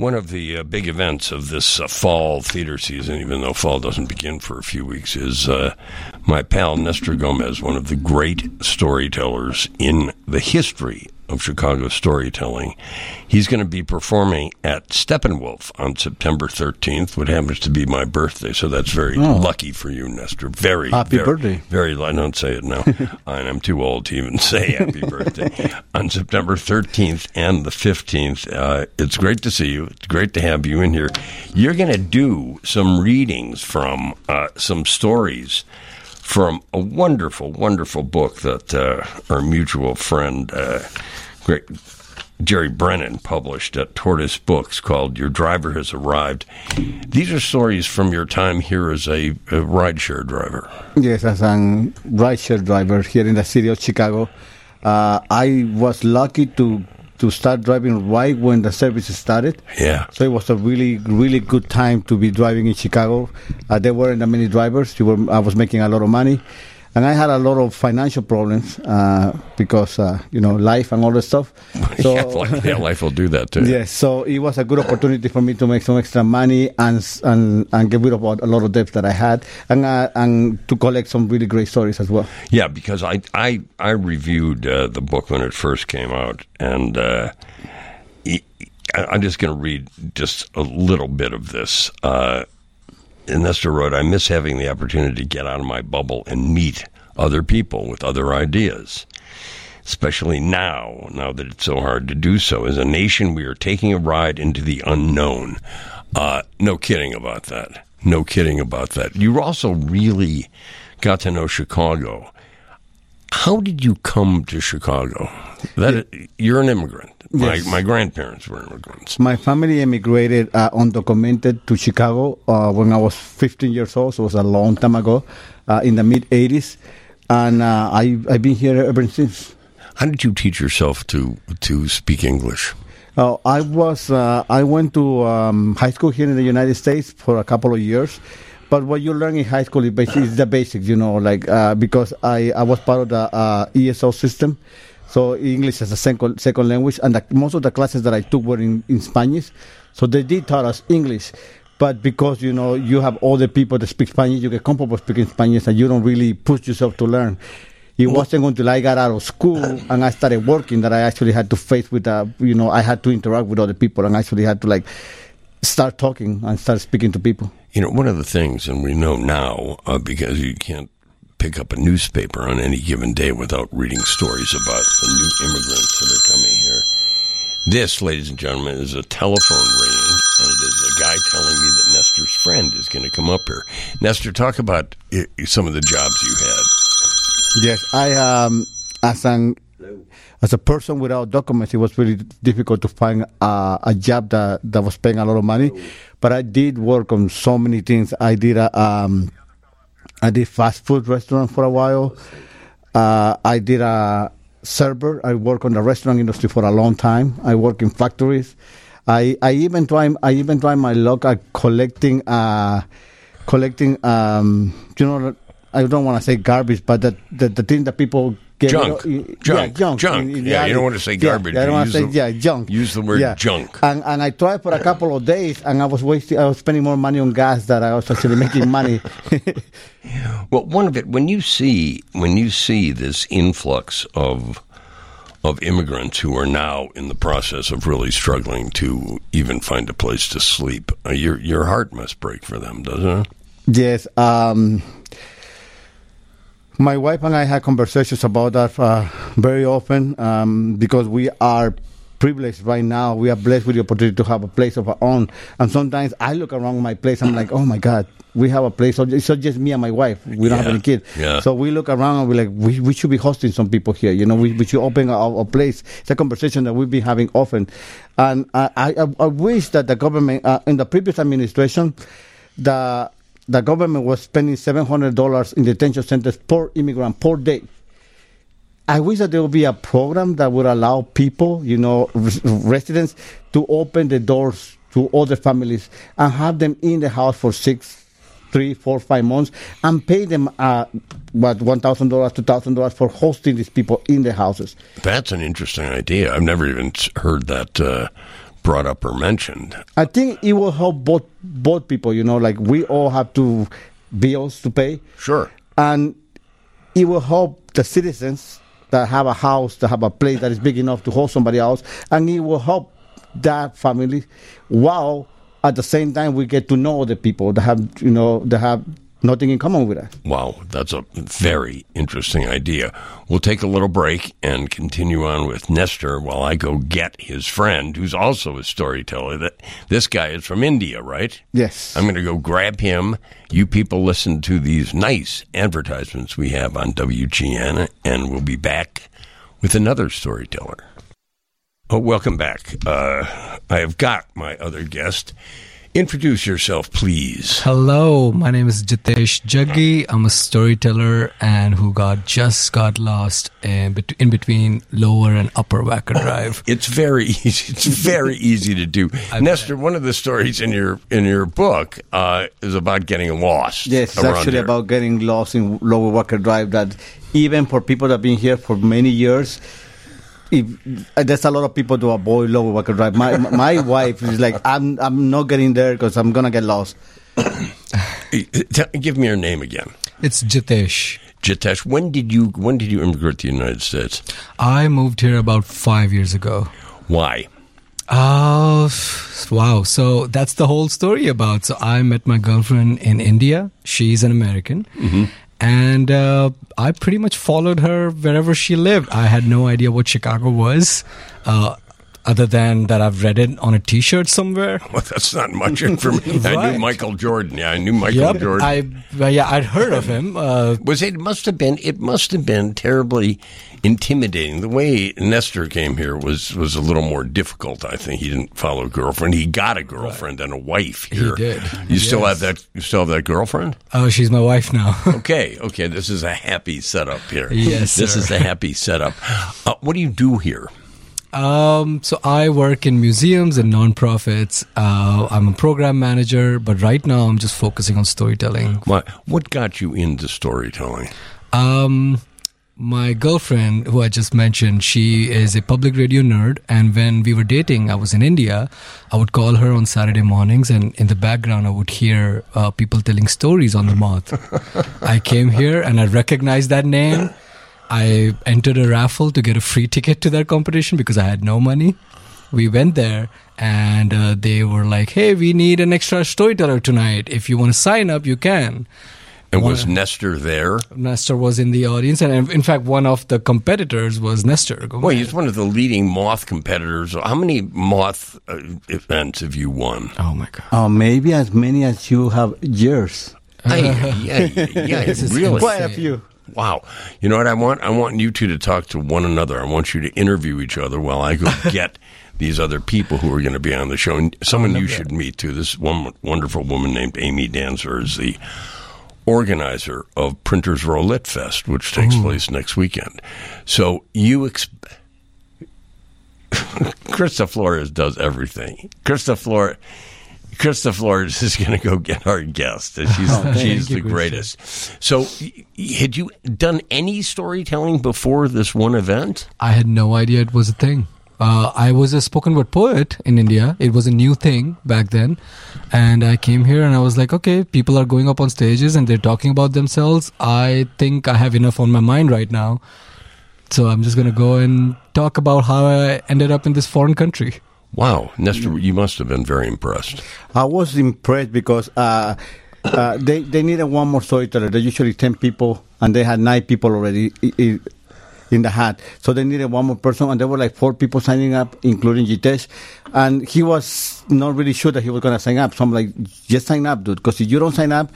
one of the uh, big events of this uh, fall theater season, even though fall doesn't begin for a few weeks, is uh, my pal Nestor Gomez, one of the great storytellers in the history of Chicago storytelling. He's going to be performing at Steppenwolf on September 13th, what happens to be my birthday. So that's very Oh. lucky for you, Nestor. Very Happy very, birthday. Very. I don't say it now. and I'm too old to even say happy birthday. on September 13th and the 15th, uh, it's great to see you. It's great to have you in here. You're going to do some readings from uh, some stories from a wonderful, wonderful book that uh, our mutual friend, uh, great Jerry Brennan, published at Tortoise Books called "Your Driver Has Arrived." These are stories from your time here as a, a rideshare driver. Yes, as a rideshare driver here in the city of Chicago, uh, I was lucky to to start driving right when the service started. Yeah. So it was a really, really good time to be driving in Chicago. Uh, there weren't that many drivers. You were, I was making a lot of money, and I had a lot of financial problems uh, because uh, you know life and all that stuff. So yeah, life, yeah, life will do that too. Yes, so it was a good opportunity for me to make some extra money and and and get rid of a lot of debts that I had, and uh, and to collect some really great stories as well. Yeah, because I I I reviewed uh, the book when it first came out, and uh, I- I'm just going to read just a little bit of this. And Nestor wrote, "I miss having the opportunity to get out of my bubble and meet other people with other ideas." Especially now, now that it's so hard to do so. As a nation, we are taking a ride into the unknown. Uh, no kidding about that. No kidding about that. You also really got to know Chicago. How did you come to Chicago? That you're an immigrant. My Yes. my grandparents were immigrants. My family emigrated uh, undocumented to Chicago uh, when I was 15 years old, so it was a long time ago, uh, in the mid 80s, and uh, I I've been here ever since. How did you teach yourself to to speak English? Uh, I was uh, I went to um, high school here in the United States for a couple of years, but what you learn in high school is, basic, is the basics, you know, like uh, because I, I was part of the uh, ESL system, so English as a second second language, and the, most of the classes that I took were in, in Spanish, so they did taught us English. But because you know you have other people that speak Spanish, you get comfortable speaking Spanish, and you don't really push yourself to learn. It wasn't until I got out of school and I started working that I actually had to face with, uh, you know, I had to interact with other people and actually had to like start talking and start speaking to people. You know, one of the things, and we know now uh, because you can't pick up a newspaper on any given day without reading stories about the new immigrants that are coming here. This, ladies and gentlemen, is a telephone ringing, and it is a guy telling me that Nestor's friend is going to come up here. Nestor, talk about uh, some of the jobs you had. Yes, I um as an as a person without documents, it was really difficult to find uh, a job that that was paying a lot of money. But I did work on so many things. I did a um, I did fast food restaurant for a while. Uh, I did a server. I worked on the restaurant industry for a long time. I work in factories. I I even try I even try my luck at collecting uh collecting um you know I don't want to say garbage, but the the, the thing that people Junk. rid of- yeah, Junk. junk, Junk. in Yeah, you don't want to say garbage. Yeah, I don't want to say use the- yeah, junk. use the word Yeah. junk. And and I tried for a couple of days, and I was wasting. I was spending more money on gas than I was actually making money. Well, one of it when you see when you see this influx of of immigrants who are now in the process of really struggling to even find a place to sleep, uh, your your heart must break for them, doesn't it? Yes. Um, my wife and I had conversations about that uh, very often um, because we are privileged right now. We are blessed with the opportunity to have a place of our own. And sometimes I look around my place, I'm like, oh my God, we have a place. So It's not just me and my wife. We don't have any kids. yeah. So we look around and we're like, we, we should be hosting some people here. You know, we, we should open a, a place. It's a conversation that we've been having often. And I, I, I wish that the government, uh, in the previous administration, the the government was spending seven hundred dollars in detention centers per immigrant per day. I wish that there would be a program that would allow people, you know, res- residents, to open the doors to other families and have them in the house for six, three, four, five months and pay them uh, what one thousand dollars, two thousand dollars for hosting these people in the houses. That's an interesting idea. I've never even heard that uh, brought up or mentioned. I think it will help both both people. You know, like we all have to bills to pay, Sure. and it will help the citizens that have a house, that have a place that is big enough to hold somebody else, and it will help that family. While at the same time, we get to know the people that have you know that have nothing in common with us. Wow, that's a very interesting idea. We'll take a little break and continue on with Nestor while I go get his friend, who's also a storyteller. That this guy is from India, right? Yes. I'm going to go grab him. You people listen to these nice advertisements we have on WGN, and we'll be back with another storyteller. Oh, welcome back. Uh, I have got my other guest. Introduce yourself, please. Hello, my name is Jitesh Jaggi. I'm a storyteller and who got just got lost in, bet- in between lower and upper Wacker Drive. It's very easy. It's very easy to do. Nestor, one of the stories in your in your book uh, is about getting lost. Yes, it's actually here. about getting lost in Lower Wacker Drive. That even for people that have been here for many years, if, uh, there's a lot of people to avoid Lower Wacker Drive. My my wife is like, I'm I'm not getting there because I'm gonna get lost. Tell- Give me your name again, It's Jitesh. Jitesh. When did you when did you immigrate to the United States? I moved here about five years ago. Why? Oh, f- wow. So that's the whole story about. So I met my girlfriend in India. She's an American. And uh, I pretty much followed her wherever she lived. I had no idea what Chicago was, uh, other than that I've read it on a t shirt somewhere. Well, that's not much information. I knew Michael Jordan. Yeah, I knew Michael Yep. Jordan. I, yeah, I'd heard of him. Uh, was it must have been it must have been terribly intimidating. The way Nestor came here was was a little more difficult. I think he didn't follow a girlfriend. He got a girlfriend and a wife here. He did. You still have that? You still have that girlfriend? oh, she's my wife now. Okay, okay. This is a happy setup here. Yes, this sir. is a happy setup. Uh, what do you do here? Um, so I work in museums and nonprofits. Uh, I'm a program manager, but right now I'm just focusing on storytelling. What what got you into storytelling? Um, my girlfriend, who I just mentioned, she is a public radio nerd. And when we were dating, I was in India. I would call her on Saturday mornings, and in the background, I would hear uh, people telling stories on the moth. I came here and I recognized that name. I entered a raffle to get a free ticket to that competition because I had no money. We went there and uh, they were like, hey, we need an extra storyteller tonight. If you want to sign up, you can. And was Nestor there? Nestor was in the audience, and in fact, one of the competitors was Nestor. Well, he's one of the leading moth competitors. How many moth uh, events have you won? oh my god! Uh, maybe as many as you have years. Ay, yeah, yeah, yeah, This really. Quite a few. Wow. You know what I want? I want you two to talk to one another. I want you to interview each other while I go get these other people who are going to be on the show. And someone you should meet too. This one wonderful woman named Amy Danzer is the organizer of Printers Row Lit Fest, which takes place next weekend. So you ex- Krista Flores does everything. Krista Flores Krista Flores is going to go get our guest. and She's Oh, she's the greatest. So, had you done any storytelling before this one event? I had no idea it was a thing. Uh, I was a spoken word poet in India. It was a new thing back then, and I came here and I was like, okay, people are going up on stages and they're talking about themselves. I think I have enough on my mind right now, so I'm just gonna go and talk about how I ended up in this foreign country. Wow, Nestor, you must have been very impressed. I was impressed because uh, uh, they they needed one more storyteller. They usually ten people, and they had nine people already in the hat. So they needed one more person, and there were like four people signing up, including Jitesh. And he was not really sure that he was gonna sign up. So I'm like, just sign up, dude, because if you don't sign up.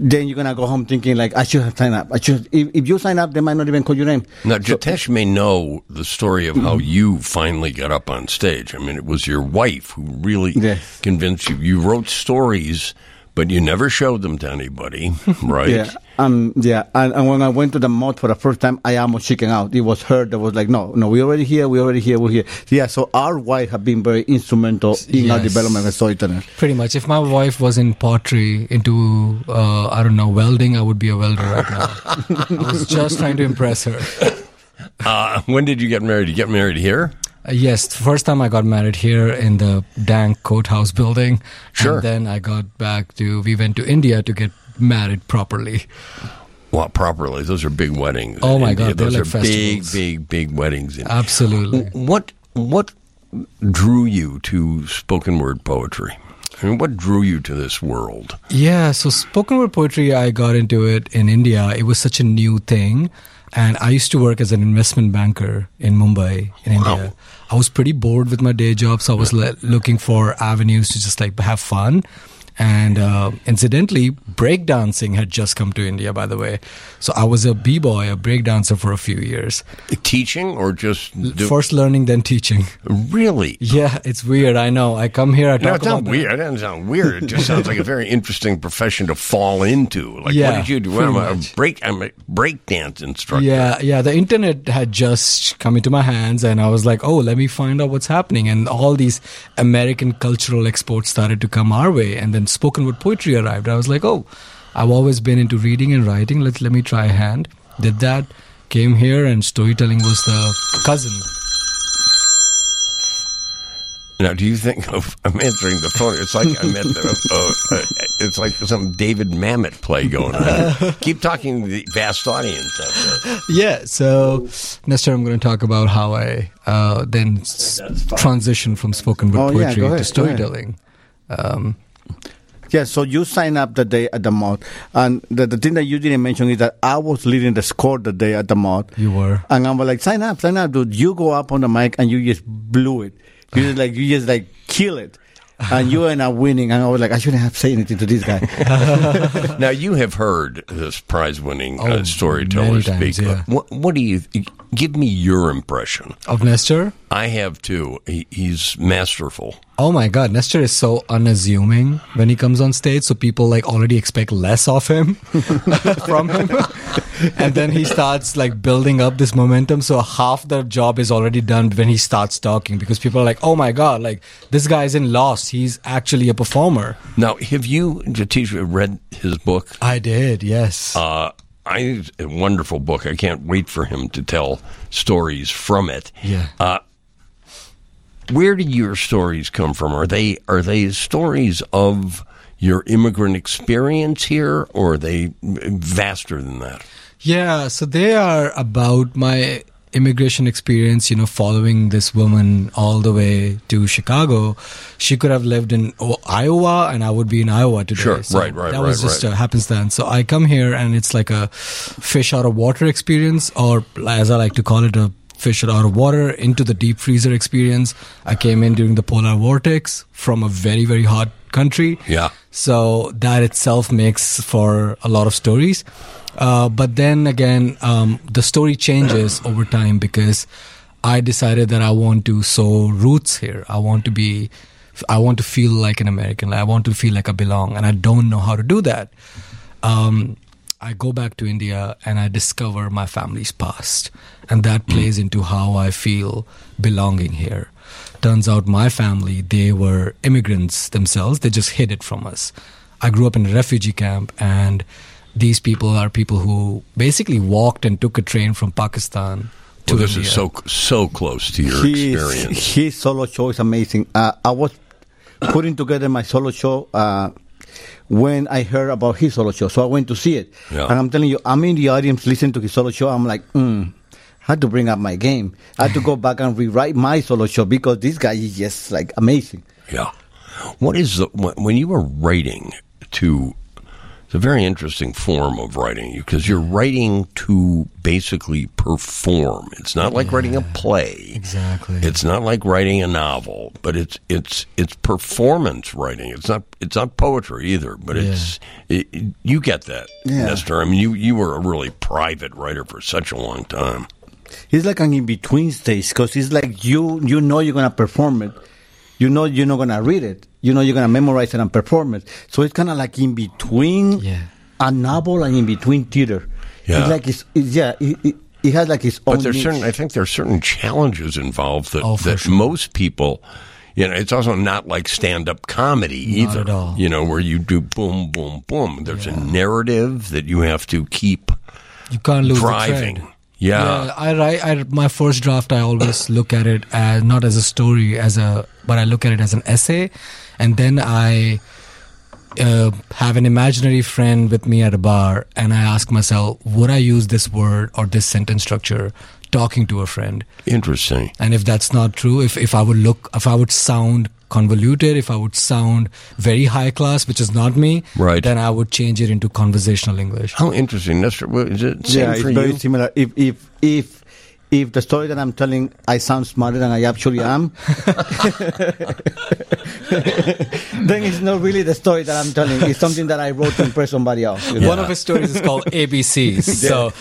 Then you're gonna go home thinking like I should have signed up. I should. If, if you sign up, they might not even call your name. Now, Jitesh may know the story of how you finally got up on stage. I mean, it was your wife who really Yes. convinced you. You wrote stories, but you never showed them to anybody, right? Yeah, um, yeah. And, and when I went to the Moth for the first time, I almost chicken out. It was her that was like, "No, no, we already here. We already here. We're here." Yeah. So our wife have been very instrumental in our Yes. development as storytellers. Pretty much. If my wife was in pottery, into uh, I don't know welding, I would be a welder right now. I was just trying to impress her. Uh, when did you get married? Did you get married here? Uh, yes, the first time I got married here in the dank courthouse building. Sure. And then I got back to, we went to India to get married properly. Well, properly, those are big weddings. Oh my India. God, those like are big, festivals. big, big weddings. In Absolutely. What what drew you to spoken word poetry? I mean, what drew you to this world? Yeah, so spoken word poetry, I got into it in India. It was such a new thing. And I used to work as an investment banker in Mumbai, in Wow. India. I was pretty bored with my day job, so I was le- looking for avenues to just like have fun. And uh, incidentally, breakdancing had just come to India, by the way. So I was a b boy, a breakdancer for a few years. Teaching or just do, First learning, then teaching. really? Yeah, it's weird. I know. I come here, I talk No, it's not about that. weird. It doesn't sound weird. It just sounds like a very interesting profession to fall into. Like, what did you do? pretty I'm a break. I'm a break dance instructor. Yeah, yeah. The internet had just come into my hands, and I was like, "Oh, let me find out what's happening." And all these American cultural exports started to come our way, and then spoken word poetry arrived. I was like, "Oh, I've always been into reading and writing. Let let me try a hand." Did that. Came here, and storytelling was the cousin. Now, do you think of? I'm answering the phone. It's like I'm at the. Uh, uh, it's like some David Mamet play going on. Keep talking to the vast audience out there. Yeah. So, next time I'm going to talk about how I uh, then s- transitioned from spoken word Oh, poetry go ahead, to go ahead. storytelling. Um, Yeah, so you sign up the day at the Moth, and the, the thing that you didn't mention is that I was leading the score the day at the Moth. you were. and I was like, sign up, sign up, dude. You go up on the mic and you just blew it. You just like you just like kill it, and you end up winning. And I was like, I shouldn't have said anything to this guy. Now you have heard this prize-winning Oh, uh, storyteller many speak. times, yeah. What, what do you give me your impression? Of Nestor? I have too. He, he's masterful. Oh my god, Nestor is so unassuming when he comes on stage, so people like already expect less of him from him. and then he starts like building up this momentum, so half the job is already done when he starts talking because people are like, "Oh my god, like this guy isn't lost. He's actually a performer." Now, have you, Jatish, read his book? I did, yes. Uh, I a wonderful book. I can't wait for him to tell stories from it. Yeah. Uh, where did your stories come from? Are they are they stories of your immigrant experience here, or are they vaster than that? Yeah, so they are about my immigration experience, you know, following this woman all the way to Chicago. She could have lived in Iowa and I would be in Iowa today. Sure, So right, right, That was right, just right. a happenstance. So I come here and it's like a fish out of water experience, or as I like to call it, a fish out of water into the deep freezer experience. I came in during the polar vortex from a very, very hot country. Yeah. So that itself makes for a lot of stories. Uh, but then again, um, the story changes over time because I decided that I want to sow roots here. I want to be, I want to feel like an American. I want to feel like I belong, and I don't know how to do that. Um, I go back to India and I discover my family's past, and that plays into how I feel belonging here. Turns out my family, they were immigrants themselves, they just hid it from us. I grew up in a refugee camp, and these people are people who basically walked and took a train from Pakistan to Well, this India. is so so close to your his, experience. his solo show is amazing. Uh, I was putting together my solo show uh, when I heard about his solo show, so I went to see it. Yeah. And I'm telling you, I'm in the audience listening to his solo show. I'm like, mm, I had to bring up my game. I had to go back and rewrite my solo show because this guy is just like amazing. Yeah. What is the when when you were writing to? It's a very interesting form of writing because you're writing to basically perform. It's not like writing a play. Exactly. It's not like writing a novel, but it's it's it's performance writing. It's not it's not poetry either, but it's it, it- you get that, Yeah. Nestor. I mean, you you were a really private writer for such a long time. He's like an in between stage because it's like you you know you're gonna perform it, you know you're not gonna read it, you know you're gonna memorize it and perform it. So it's kind of like in between Yeah. a novel and in between theater. Yeah. It's like it's, it's yeah. It, it, it has like its own. But there's niche. certain, I think there's certain challenges involved that, Oh, that sure. most people, you know, it's also not like stand up comedy Not either. at all. You know, where you do boom, boom, boom. There's a narrative that you have to keep you can't lose the driving. Thread. Yeah. I write. I, my first draft, I always look at it as not as a story, as a, but I look at it as an essay, and then I uh, have an imaginary friend with me at a bar, and I ask myself, would I use this word or this sentence structure talking to a friend? Interesting. And if that's not true, if if I would look, if I would sound convoluted, if I would sound very high class, which is not me, Right. then I would change it into conversational English. How interesting, That's, Is it same yeah, it's for very you? similar. If if if if the story that I'm telling, I sound smarter than I actually am, then it's not really the story that I'm telling. It's something that I wrote to impress somebody else. you know? One of his stories is called ABCs. So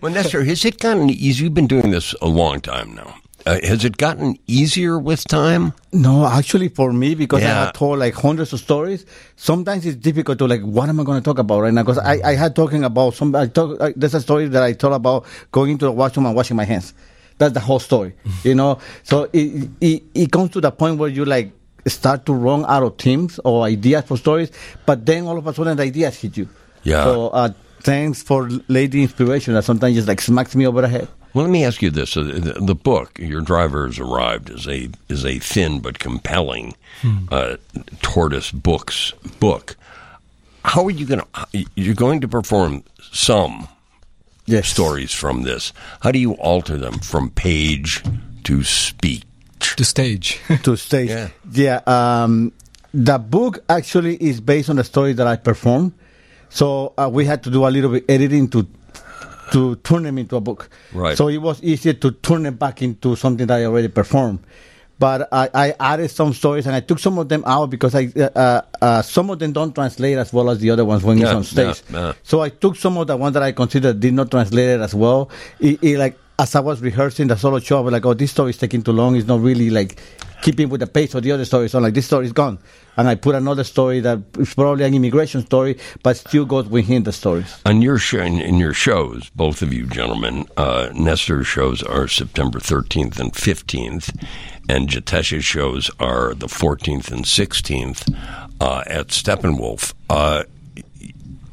Well, Nestor, has it gotten easy? You've been doing this a long time now. Uh, has it gotten easier with time? No, actually, for me, because I have told like hundreds of stories, sometimes it's difficult to like, what am I going to talk about right now? Because I, I had talking about some. I talk, I, there's a story that I told about going into the washroom and washing my hands. That's the whole story, you know. So it, it it comes to the point where you like start to run out of themes or ideas for stories, but then all of a sudden the ideas hit you. Yeah. So uh, thanks for lady inspiration that sometimes just like smacks me over the head. Well, let me ask you this: uh, the, book, "Your Driver Has Arrived," is a is a thin but compelling uh, tortoise books book. How are you going to? You're going to perform some Yes. stories from this. How do you alter them from page to speech? to stage. to stage. Yeah. Yeah. um, the book actually is based on the story that I performed. So uh, we had to do a little bit editing to to turn them into a book. Right. So it was easier to turn them back into something that I already performed. But I, I added some stories and I took some of them out because I uh, uh, some of them don't translate as well as the other ones when Yeah, it's on stage. yeah, yeah. So I took some of the ones that I considered did not translate it as well. It, it, like as I was rehearsing the solo show, I was like, "Oh, this story is taking too long. It's not really like keeping with the pace of the other stories." So I'm like, "This story is gone," and I put another story that is probably an immigration story, but still goes within the stories. On your show, in, your shows, both of you gentlemen, uh, Nestor's shows are September 13th and 15th, and Jitesh's shows are the 14th and 16th uh, at Steppenwolf. Uh,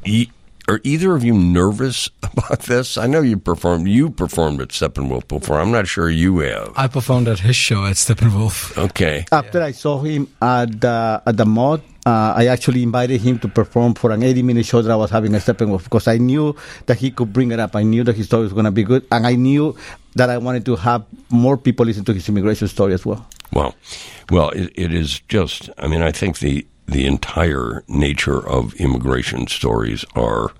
e- are either of you nervous about this? I know you performed. You performed at Steppenwolf before. I'm not sure you have. I performed at his show at Steppenwolf. Okay. After I saw him at the at the Moth, uh, I actually invited him to perform for an 80 minute show that I was having at Steppenwolf because I knew that he could bring it up. I knew that his story was going to be good, and I knew that I wanted to have more people listen to his immigration story as well. Well, well, it, it is just. I mean, I think the the entire nature of immigration stories are.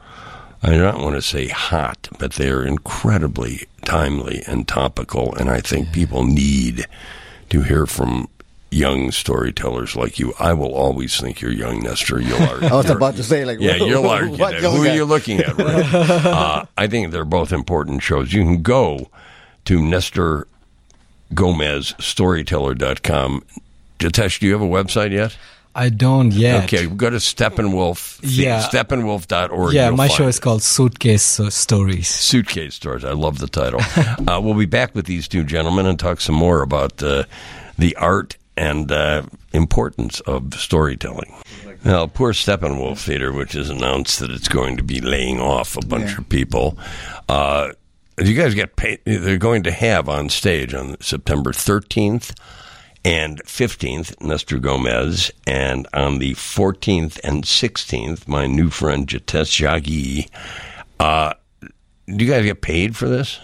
I don't want to say hot, but they're incredibly timely and topical, and I think people need to hear from young storytellers like you. I will always think you're young, Nestor. You'll I was about to say, like, yeah, you'll argue what that. Who are you looking at? Right? uh, I think they're both important shows. You can go to Nestor Gomez Storyteller.com. Jitesh, do you have a website yet? I don't yet. Okay, go to Steppenwolf. Yeah. Steppenwolf.org. Yeah, You'll my show it. is called Suitcase Stories. Suitcase Stories. I love the title. uh, we'll be back with these two gentlemen and talk some more about uh, the art and uh, importance of storytelling. Now, poor Steppenwolf Theater, which has announced that it's going to be laying off a bunch Yeah. of people. Uh, you guys get paid. They're going to have on stage on September 13th and 15th, Nestor Gomez, and on the 14th and 16th, my new friend Jitesh Jaggi. Uh, do you guys get paid for this?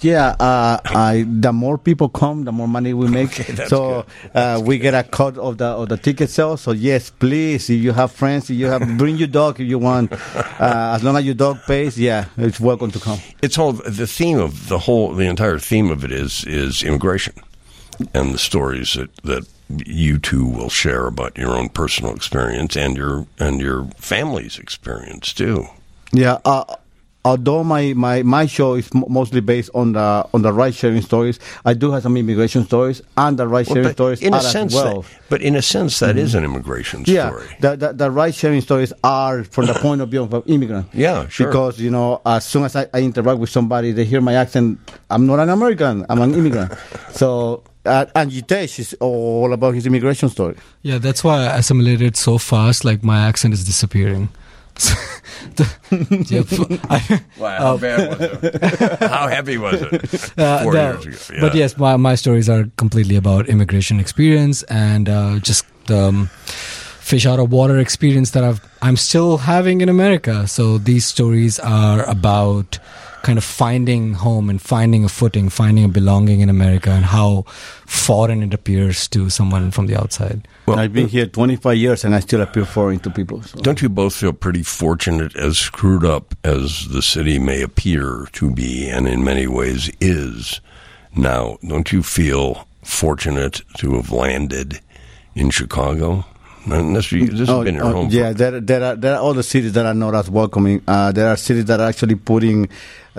Yeah, uh, I, the more people come, the more money we make. that's so uh, we get a cut of the of the ticket sales. So yes, please, if you have friends, if you have, bring your dog if you want. Uh, as long as your dog pays, yeah, it's welcome to come. It's all the theme of the whole, the entire theme of it is is immigration, and the stories that that you two will share about your own personal experience and your and your family's experience too. Yeah. Uh, although my, my, my show is mostly based on the on the ride sharing stories, I do have some immigration stories and the ride sharing Well, stories in a sense, well. that, but in a sense, that is an immigration Yeah, story. the, the, the ride sharing stories are from the point of view of an immigrant. Yeah, sure. Because, you know, as soon as I, I interact with somebody, they hear my accent. I'm not an American, I'm an immigrant. so, uh, and Jitesh is all about his immigration story. Yeah, that's why I assimilated so fast. Like my accent is disappearing. the- yeah, f- I- Wow, how bad was it? how heavy was it? Uh, Four the- years ago. But yes, my, my stories are completely about immigration experience and uh, just the um, fish out of water experience that I've, I'm still having in America. So these stories are about kind of finding home and finding a footing, finding a belonging in America, and how foreign it appears to someone from the outside. Well, I've been here 25 years and I still appear foreign to people. So. Don't you both feel pretty fortunate, as screwed up as the city may appear to be, and in many ways is now? Don't you feel fortunate to have landed in Chicago? Unless you, this has been your oh, home. Yeah, For, there, there are there are other cities that are not as welcoming. Uh, there are cities that are actually putting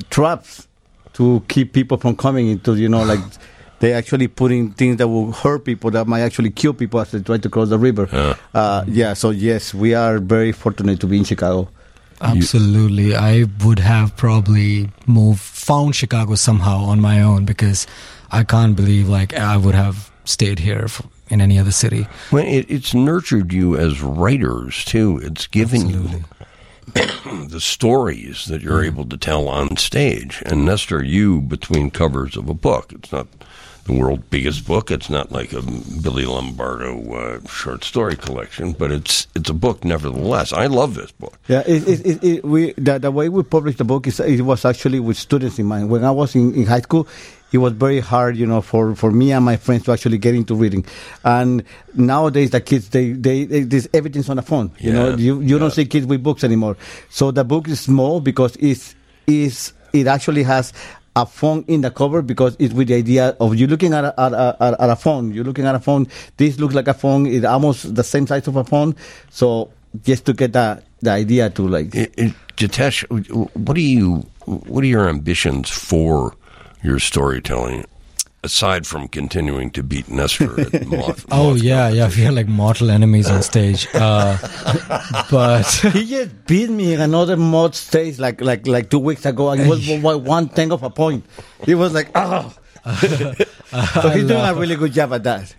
traps to keep people from coming into. You know, like they actually putting things that will hurt people that might actually kill people as they try to cross the river. Yeah. Uh, yeah. So yes, we are very fortunate to be in Chicago. Absolutely. I would have probably moved, found Chicago somehow on my own because I can't believe like I would have stayed here f in any other city. well, it, it's nurtured you as writers too. It's given Absolutely. you the stories that you're mm. able to tell on stage. And Nestor, you between covers of a book. It's not the world's biggest book. It's not like a Billy Lombardo uh, short story collection, but it's it's a book nevertheless. I love this book. Yeah, it, it, it, we the, the way we published the book is it was actually with students in mind. When I was in, in high school, it was very hard, you know, for, for me and my friends to actually get into reading. And nowadays, the kids they they, they this everything's on the phone. You know, Yeah, you you don't see kids with books anymore. So the book is small because it's is it actually has a phone in the cover because it's with the idea of you looking at a, at, a, at, a- phone. You're looking at a phone. This looks like a phone. It's almost the same size of a phone. So just to get the the idea to like eh, eh, It, it, Jitesh, what do you what are your ambitions for your storytelling? Aside from continuing to beat Nestor at Moth, Oh Moth yeah, yeah. We are like mortal enemies on stage. Uh, but he just beat me in another Moth stage like like like two weeks ago and it was one, one tenth of a point. He was like, oh. so he's doing a really good job at that.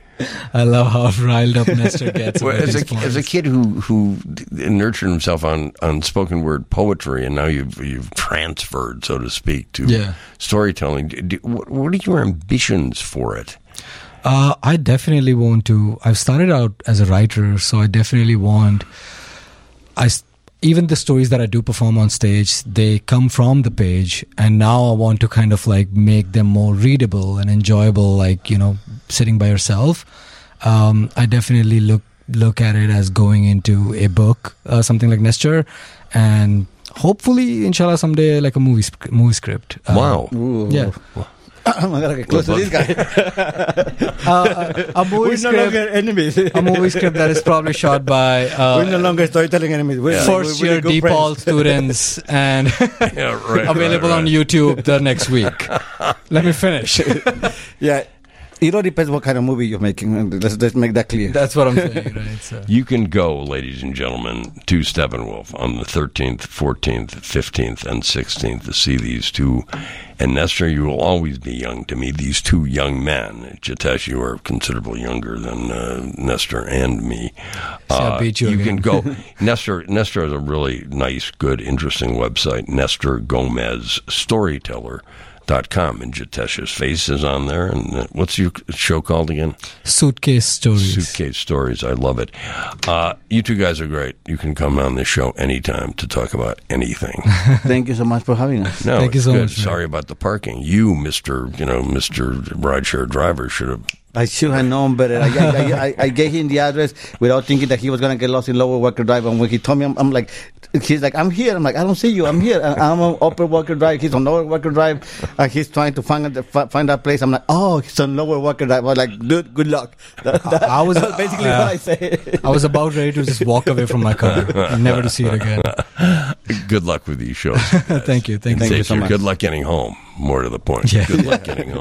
I love how riled up Nestor gets. Well, as a as a kid who who nurtured himself on, on spoken word poetry, and now you've you've transferred, so to speak, to Yeah. storytelling. Do, what, what are your ambitions for it? Uh, I definitely want to. I've started out as a writer, so I definitely want. I even the stories that I do perform on stage, they come from the page, and now I want to kind of like make them more readable and enjoyable, like you know, sitting by yourself. Um, I definitely look look at it as going into a book, uh, something like Nestor, and hopefully, inshallah, someday like a movie sc- movie script. Uh, wow. Ooh. Yeah. I gotta get close to this guy. Uh, a, a movie We're no script. longer enemies. a movie script that is probably shot by Uh, We're no longer storytelling enemies. We're, first we're year DePaul students and Yeah, right. available right, on. YouTube the next week. Let me finish. Yeah, it all depends what kind of movie you're making. Let's, let's make that clear. That's what I'm saying, right? So. You can go, ladies and gentlemen, to Steppenwolf on the 13th, 14th, 15th, and 16th to see these two. And Nestor, you will always be young to me. These two young men. Jitesh, you are considerably younger than uh, Nestor and me. Uh, See, I beat you can go. Nestor, Nestor has a really nice, good, interesting website. Nestor Gomez Storyteller. Dot com and Jitesh's face is on there. And uh, what's your show called again? Suitcase stories. Suitcase stories. I love it. Uh, you two guys are great. You can come on this show anytime to talk about anything. Thank you so much for having us. No, Thank you so good. much, man. Sorry about the parking. You, Mister, you know, Mister Rideshare driver, should have. I should have known better. I, I, I, I gave him the address without thinking that he was going to get lost in Lower Wacker Drive. And when he told me, I'm, I'm like, he's like, I'm here. I'm like, I don't see you. I'm here. And I'm on Upper Wacker Drive. He's on Lower Wacker Drive. And he's trying to find the, find that place. I'm like, oh, he's on Lower Wacker Drive. I was like, dude, good luck. That, that- I was- that was basically uh, what I said. I was about ready to just walk away from my car, never to see it again. Good luck with these shows. thank you, thank you. Thank you so much. Good luck getting home. More to the point. Yeah. Good luck getting home.